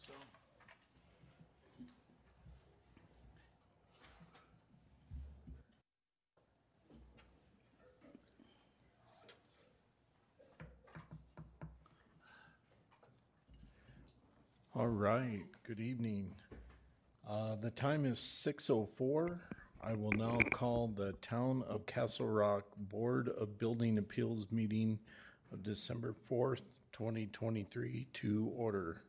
so. All right, good evening. Uh, The time is 6:04. I will now call the Town of Castle Rock Board of Building Appeals meeting of December 4th, 2023 to order.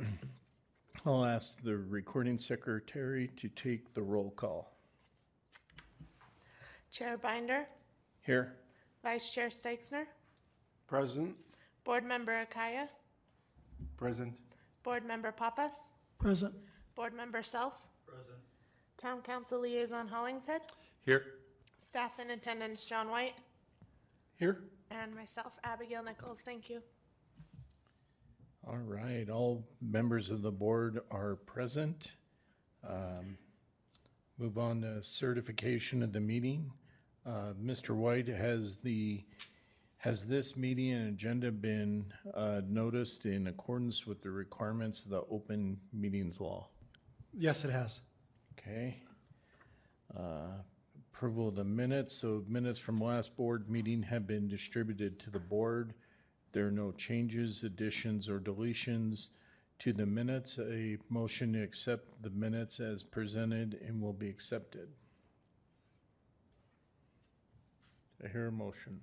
I'll ask the recording secretary to take the roll call. Chair Binder, Here? Vice Chair Steitzner, Present. Board Member Akaya, Present. Board Member Papas, Present. Board Member Self. Present. Town Council Liaison Hollingshead, Here. staff in attendance John White, Here? and myself Abigail Nichols. Thank you. All right, all members of the board are present. Um, Move on to certification of the meeting. Uh, Mr. White, has the, has this meeting and agenda been uh, noticed in accordance with the requirements of the open meetings law? Yes, it has. Okay. Uh, Approval of the minutes, so minutes from last board meeting have been distributed to the board. There are no changes, additions, or deletions to the minutes. A motion to accept the minutes as presented and will be accepted. I hear a motion.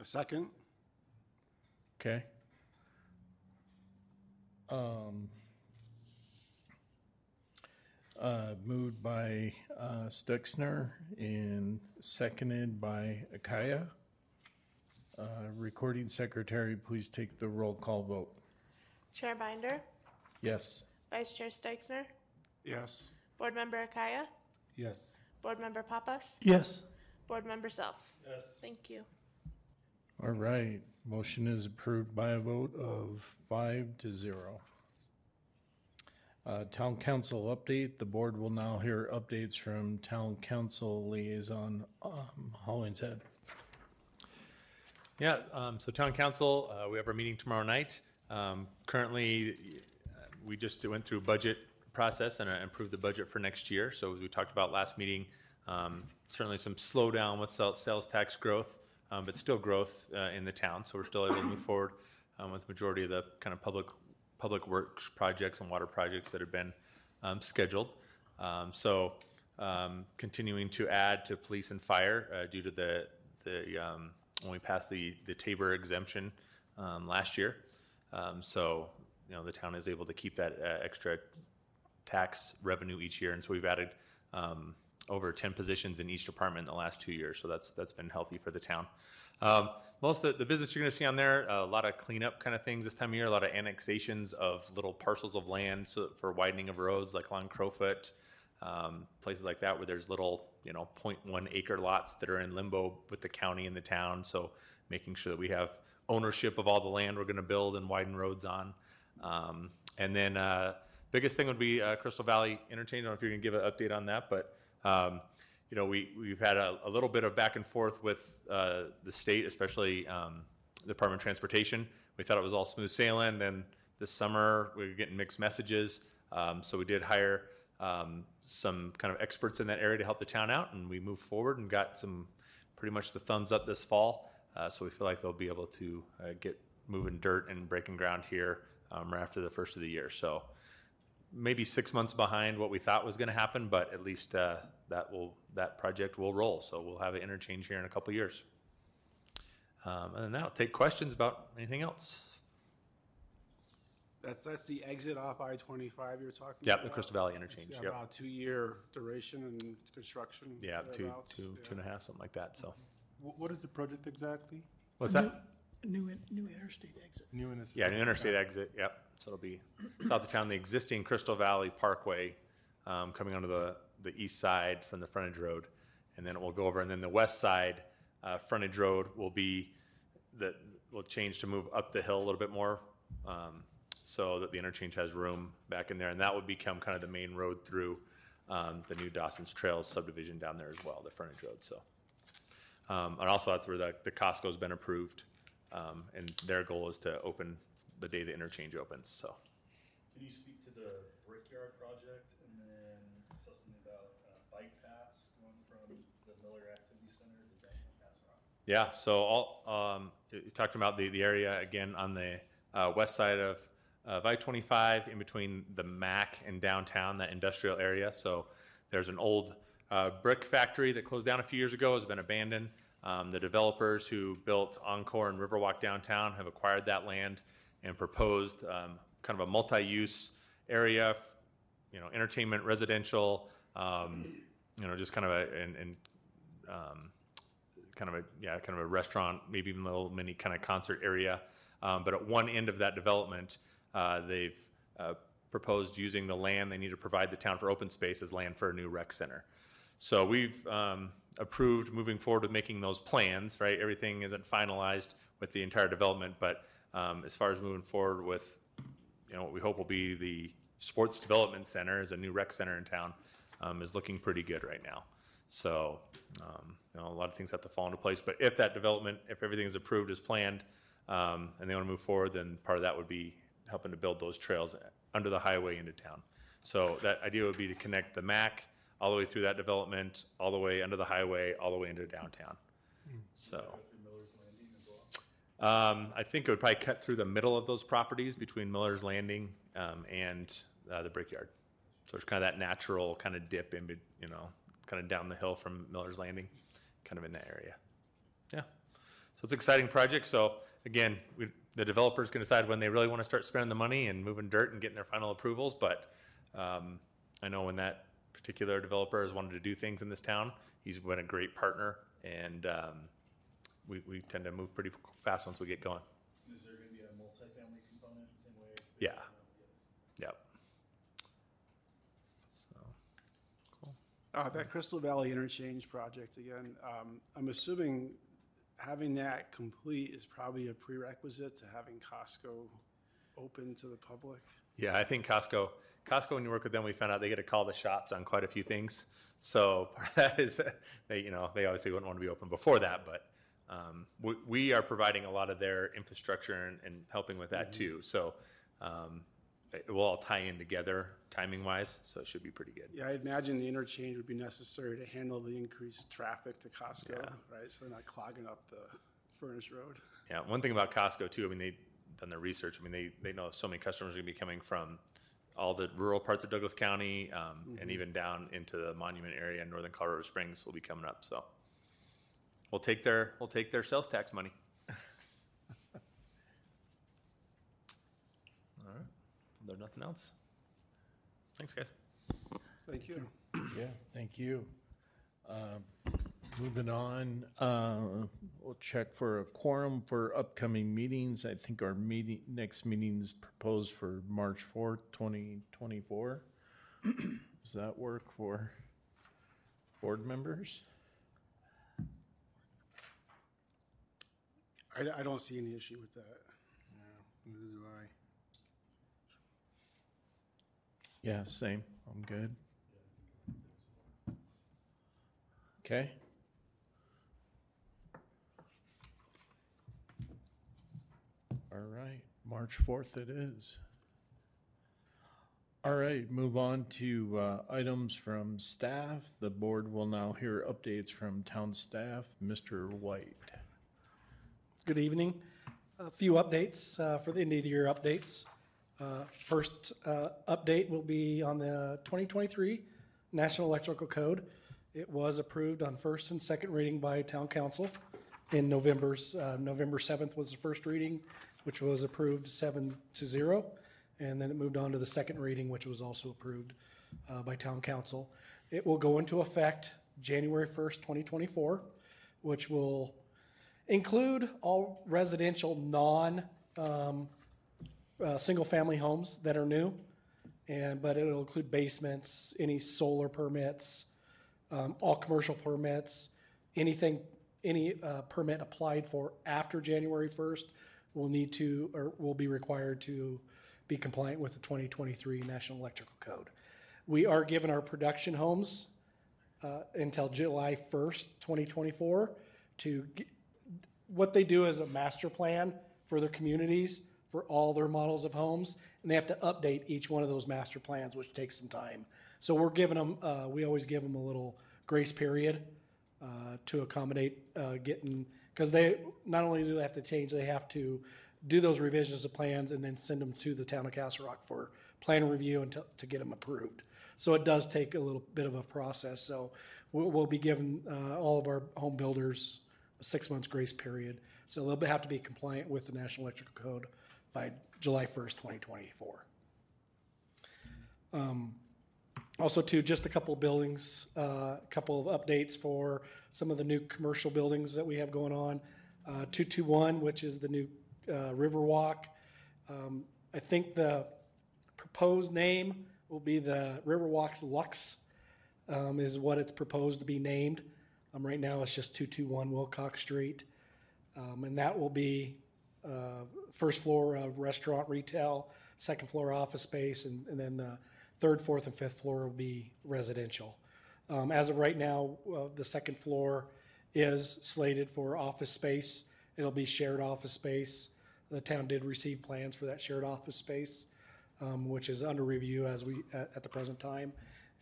A second. Okay. Um, uh, moved by, uh, Stuxner and seconded by Akaya. Uh, recording secretary, please take the roll call vote. Chair Binder, Yes. Vice Chair Steixner, Yes. Board Member Akaya, Yes. Board Member Papas, Yes. Board Member Self. Yes. Thank you. All right, motion is approved by a vote of five to zero. Uh, town council update, the board will now hear updates from town council liaison, um, Hollingshead. Yeah, um, so town council, uh, we have our meeting tomorrow night. Um, currently, uh, we just went through budget process and uh, approved the budget for next year. So as we talked about last meeting, um, certainly some slowdown with sal- sales tax growth, um, but still growth uh, in the town. So we're still able to move forward um, with the majority of the kind of public public works projects and water projects that have been um, scheduled. Um, so um, continuing to add to police and fire uh, due to the the um, when we passed the the TABOR exemption um, last year. Um, so you know the town is able to keep that uh, extra tax revenue each year, and so we've added um, over 10 positions in each department in the last two years. So that's that's been healthy for the town. Um, most of the, the business you're going to see on there, a lot of cleanup kind of things this time of year, a lot of annexations of little parcels of land so, for widening of roads, like along Crowfoot, um, places like that, where there's little, you know, 0.1 acre lots that are in limbo with the county and the town. So making sure that we have ownership of all the land we're going to build and widen roads on. Um, and then uh, biggest thing would be uh, Crystal Valley Interchange. I don't know if you're going to give an update on that, but um, you know we we've had a, a little bit of back and forth with uh, the state, especially um, the Department of Transportation. We thought it was all smooth sailing. Then this summer we were getting mixed messages. Um, so we did hire um, some kind of experts in that area to help the town out, and we moved forward and got some pretty much the thumbs up this fall. Uh, so we feel like they'll be able to uh, get moving dirt and breaking ground here um, right after the first of the year. So maybe six months behind what we thought was going to happen, but at least uh, that will that project will roll. So we'll have an interchange here in a couple years. Um, and that'll take questions about anything else. That's, that's the exit off I-25 you're talking Yeah, about? the Crystal Valley interchange. It's Yep. About a two-year duration and construction. Yeah, two, thereabouts, two, yeah. two and a half, something like that. So Wh- What is the project exactly? what's that? New, in- new interstate exit. New in Yeah, new interstate exit, yep. So it'll be south of town, the existing Crystal Valley Parkway, um, coming onto the, the east side from the frontage road. And then it will go over, and then the west side, uh, frontage road will be, that will change to move up the hill a little bit more. Um, so that the interchange has room back in there, and that would become kind of the main road through, um, the new Dawson's Trails subdivision down there as well, the frontage road, so. Um, and also that's where the, the Costco's been approved. Um, and their goal is to open the day the interchange opens, so. Can you speak to the Brickyard project and then saw something about uh, bike paths going from the Miller Activity Center to downtown Rock? Yeah, so all, um, you you talked about the, the area again on the, uh, west side of, of I-25 in between the MAC and downtown, that industrial area. So there's an old, uh, brick factory that closed down a few years ago, has been abandoned. Um, the developers who built Encore and Riverwalk downtown have acquired that land and proposed, um, kind of a multi-use area, you know, entertainment, residential, um, you know, just kind of a, and, and, um, kind of a yeah kind of a restaurant maybe even a little mini kind of concert area um, but at one end of that development uh, they've uh, proposed using the land they need to provide the town for open space as land for a new rec center so we've um, approved moving forward with making those plans right everything isn't finalized with the entire development but um, as far as moving forward with you know what we hope will be the sports development center as a new rec center in town um, is looking pretty good right now so, um, you know, a lot of things have to fall into place. But if that development, if everything is approved as planned, um, and they want to move forward, then part of that would be helping to build those trails under the highway into town. So that idea would be to connect the MAC all the way through that development, all the way under the highway, all the way into downtown. So. Um, I think it would probably cut through the middle of those properties between Miller's Landing, um, and, uh, the Brickyard. So there's kind of that natural kind of dip in, you know, kind of down the hill from Miller's Landing, kind of in that area. Yeah. So it's an exciting project. So again, we, the developer's gonna decide when they really want to start spending the money and moving dirt and getting their final approvals. But, um, I know when that particular developer has wanted to do things in this town, he's been a great partner and, um, we, we tend to move pretty fast once we get going. Is there gonna be a multifamily component the same way? Yeah. Yep. So, cool. Uh, that Crystal Valley Interchange project again, um, I'm assuming having that complete is probably a prerequisite to having Costco open to the public. Yeah, I think Costco, Costco, when you work with them, we found out they get to call the shots on quite a few things. So part of that is that they, you know, they obviously wouldn't want to be open before that, but um, we, we are providing a lot of their infrastructure and, and helping with that too. So um, it will all tie in together timing wise, so it should be pretty good. Yeah, I imagine the interchange would be necessary to handle the increased traffic to Costco, right? So they're not clogging up the Furnace Road. Yeah, one thing about Costco too, I mean, they done their research. I mean, they, they know so many customers are gonna be coming from all the rural parts of Douglas County, um, and even down into the Monument area, and Northern Colorado Springs will be coming up, so. We'll take their, we'll take their sales tax money. All right, If there's nothing else. Thanks, guys. Thank you. Yeah, thank you. Um, Moving on, uh, we'll check for a quorum for upcoming meetings. I think our meeting, next meeting's proposed for March fourth, twenty twenty-four. Does that work for board members? I, I don't see any issue with that. Neither do I. Yeah, same. I'm good. Okay. All right, March 4th it is. All right, move on to uh, items from staff. The board will now hear updates from town staff. Mr. White. Good evening. A few updates uh, for the end of the year updates. Uh, First uh, update will be on the 2023 National Electrical Code. It was approved on first and second reading by town council in November's, uh, November 7th was the first reading, which was approved seven to zero. And then it moved on to the second reading, which was also approved uh, by town council. It will go into effect January 1st, 2024, which will include all residential non, um, uh, single-family homes that are new. And, but it'll include basements, any solar permits, um, all commercial permits, anything, any, uh, permit applied for after January first will need to, or will be required to be compliant with the twenty twenty-three National Electrical Code. We are given our production homes, uh, until July first, twenty twenty-four, to, g- what they do is a master plan for their communities for all their models of homes, and they have to update each one of those master plans, which takes some time. So we're giving them, uh, we always give them a little grace period uh, to accommodate uh, getting, because they, not only do they have to change, they have to do those revisions of plans and then send them to the town of Castle Rock for plan review and to, to get them approved. So it does take a little bit of a process. So we'll, we'll be giving uh, all of our home builders a six months grace period. So they'll have to be compliant with the National Electrical Code by July 1st, 2024. Um, Also, too, just a couple buildings, uh, a couple of updates for some of the new commercial buildings that we have going on. Uh, 221, which is the new uh, Riverwalk. Um, I think the proposed name will be the Riverwalks Lux, um, is what it's proposed to be named. Um, Right now, it's just 221 Wilcox Street. Um, And that will be uh, first floor of restaurant retail, second floor office space, and and then the third, fourth, and fifth floor will be residential. Um, As of right now, uh, the second floor is slated for office space. It'll be shared office space. The town did receive plans for that shared office space, um, which is under review as we, at at the present time.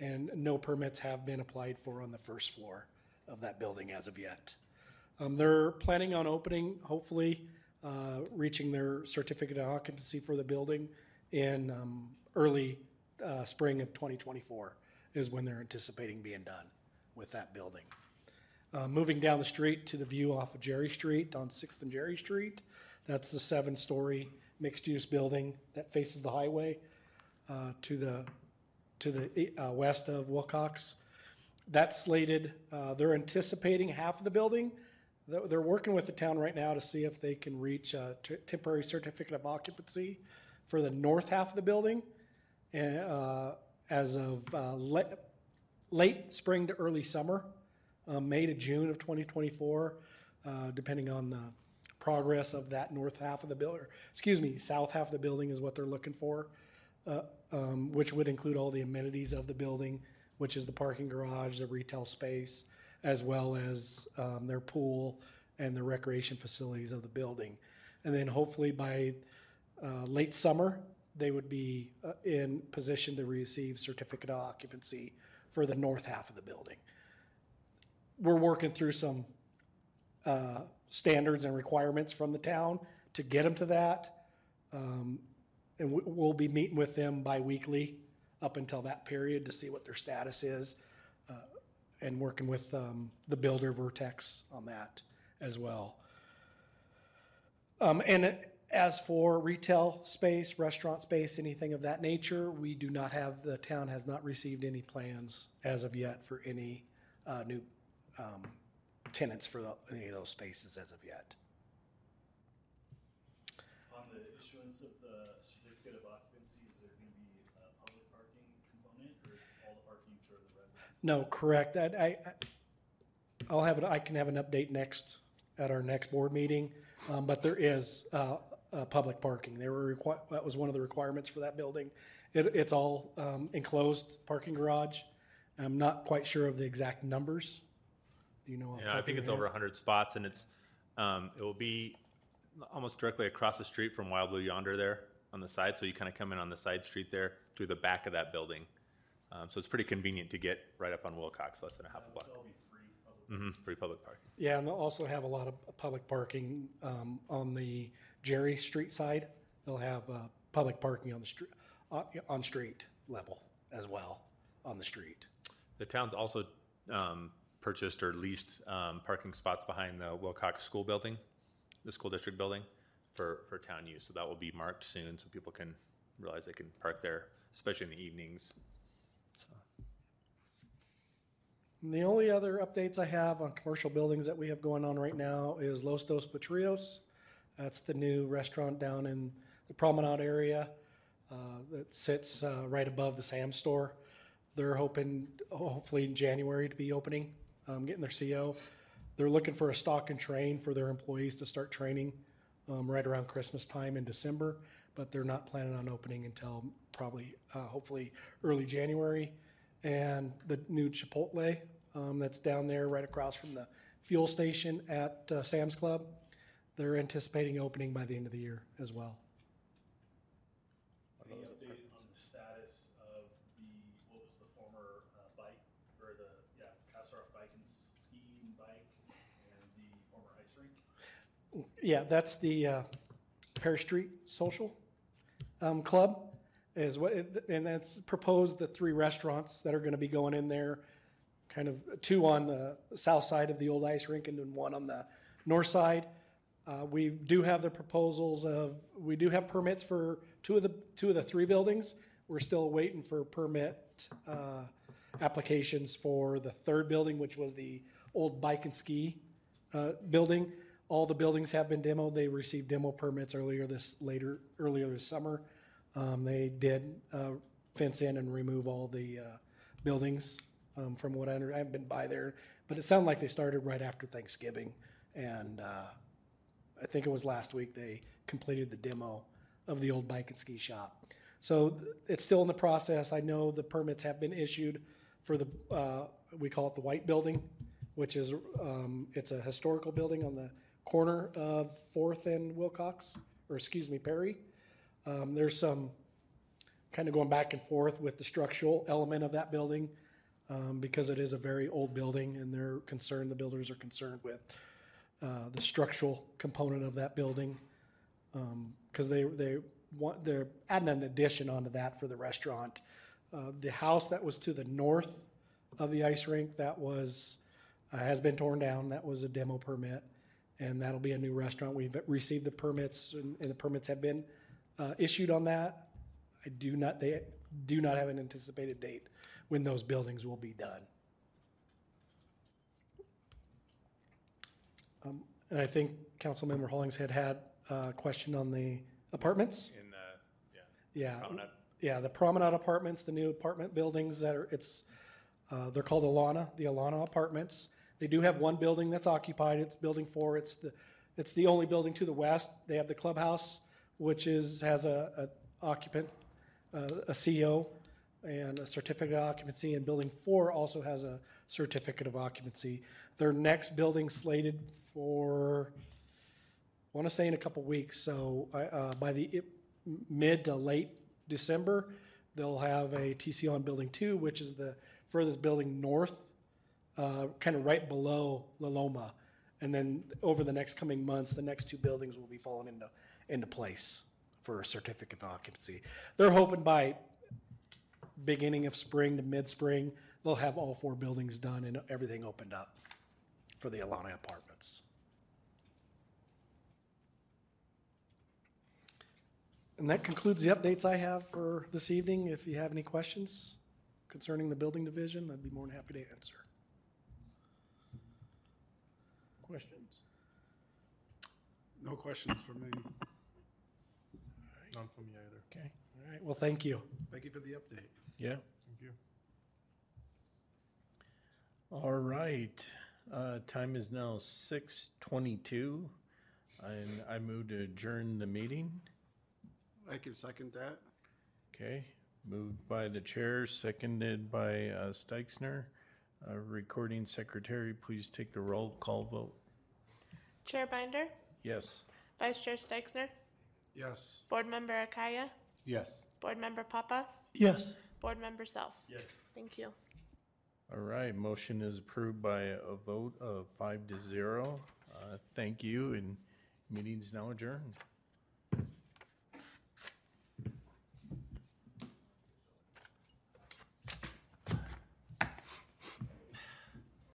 And no permits have been applied for on the first floor of that building as of yet. Um, they're planning on opening, hopefully, uh, reaching their certificate of occupancy for the building in um, early uh, spring of 2024 is when they're anticipating being done with that building. Uh, moving down the street to the view off of Jerry Street on Sixth and Jerry Street, that's the seven-story mixed-use building that faces the highway uh, to the to the uh, west of Wilcox. That's slated. Uh, they're anticipating half of the building. They're, working with the town right now to see if they can reach a t- temporary certificate of occupancy for the north half of the building. And uh, as of uh, le- late spring to early summer, uh, May to June of 2024, uh, depending on the progress of that north half of the building. Excuse me, south half of the building is what they're looking for uh, um, which would include all the amenities of the building, which is the parking garage, the retail space, as well as um, their pool and the recreation facilities of the building. And then hopefully by uh, late summer, they would be uh, in position to receive certificate of occupancy for the north half of the building. We're working through some uh, standards and requirements from the town to get them to that. Um, and we- we'll be meeting with them bi-weekly up until that period to see what their status is. And working with um, the builder Vertex on that as well. Um, And as for retail space, restaurant space, anything of that nature, we do not have, the town has not received any plans as of yet for any uh, new um, tenants for the- any of those spaces as of yet. On the issuance of the certificate of occupancy, is there gonna be a public parking component, or is all the parking for the residents? No, correct. I, I, I'll have it, I can have an update next, at our next board meeting. Um, but there is, uh, uh, public parking. There were requi- that was one of the requirements for that building. It, it's all, um, enclosed parking garage. I'm not quite sure of the exact numbers. Do you know? off the Yeah, I of think your it's head? over 100 spots, and it's, um, it will be almost directly across the street from Wild Blue Yonder there on the side, so you kind of come in on the side street there through the back of that building. Um, So it's pretty convenient to get right up on Wilcox, less than a half a block. It'll all be free public. free public parking. Yeah, and they'll also have a lot of public parking um, on the Jerry Street side. They'll have uh, public parking on the street, on street level as well, on the street. The town's also um, purchased or leased um, parking spots behind the Wilcox School Building, the school district building, for, for town use. So that will be marked soon, so people can realize they can park there, especially in the evenings. So, And the only other updates I have on commercial buildings that we have going on right now is Los Dos Potrillos. That's the new restaurant down in the Promenade area uh, that sits uh, right above the Sam store. They're hoping, hopefully in January to be opening, um, getting their CO. They're looking for a stock and train for their employees to start training um, right around Christmas time in December, but they're not planning on opening until probably uh, hopefully early January, and the new Chipotle um, that's down there right across from the fuel station at uh, Sam's Club. They're anticipating opening by the end of the year as well. Any update on the status of the, what was the former uh, bike, or the, yeah, Kasparov bike and skiing bike and the former ice rink? Yeah, that's the uh, Perry Street Social um, Club is what, it- and that's proposed the three restaurants that are going to be going in there. Kind of two on the south side of the old ice rink and then one on the north side. Uh, We do have the proposals of, we do have permits for two of the, two of the three buildings. We're still waiting for permit uh, applications for the third building, which was the old bike and ski uh, building. All the buildings have been demoed. They received demo permits earlier this, later, earlier this summer. Um, They did uh, fence in and remove all the uh, buildings um, from what I, under- I haven't been by there. But it sounded like they started right after Thanksgiving. And uh, I think it was last week they completed the demo of the old bike and ski shop. So th- it's still in the process. I know the permits have been issued for the, uh, we call it the White Building, which is, um, it's a historical building on the corner of Fourth and Wilcox, or excuse me, Perry. Um, There's some kind of going back and forth with the structural element of that building um, because it is a very old building and they're concerned, the builders are concerned with uh, the structural component of that building. Because they, they want, they're adding an addition onto that for the restaurant. Uh, The house that was to the north of the ice rink, that was, uh, has been torn down. That was a demo permit. And that'll be a new restaurant. We've received the permits and and the permits have been uh, issued on that. I do not, they do not have an anticipated date when those buildings will be done. Um, And I think Councilmember Hollingshead had a question on the apartments. In the, yeah, Yeah, Promenade. yeah, the Promenade Apartments, the new apartment buildings that are, it's, uh, they're called Alana, the Alana Apartments. They do have one building that's occupied, it's Building Four, it's the, it's the only building to the west. They have the clubhouse, which is, has a, a occupant, uh, a CO and a certificate of occupancy, and Building Four also has a certificate of occupancy. Their next building slated for, I want to say in a couple weeks, so uh, by the mid to late December, they'll have a TC on Building Two, which is the furthest building north, uh, kind of right below La Loma. And then over the next coming months, the next two buildings will be falling into, into place for a certificate of occupancy. They're hoping by beginning of spring to mid-spring, they'll have all four buildings done and everything opened up for the Alana Apartments. And that concludes the updates I have for this evening. If you have any questions concerning the building division, I'd be more than happy to answer. Questions? No questions from me. None from me either. Okay, All right, well, thank you. Thank you for the update. yeah. Thank you. All right, uh, time is now six twenty-two, and I move to adjourn the meeting. I can second that. Okay, moved by the chair, seconded by uh, Steichner. Uh, Recording secretary, please take the roll call vote. Chair Binder, Yes. Vice Chair Steichner, Yes. Board Member Akaya, Yes. Board Member Papas, Yes. Board Member Self. Yes. Thank you. All right, motion is approved by a vote of five to zero. Uh, Thank you, and meeting's now adjourned.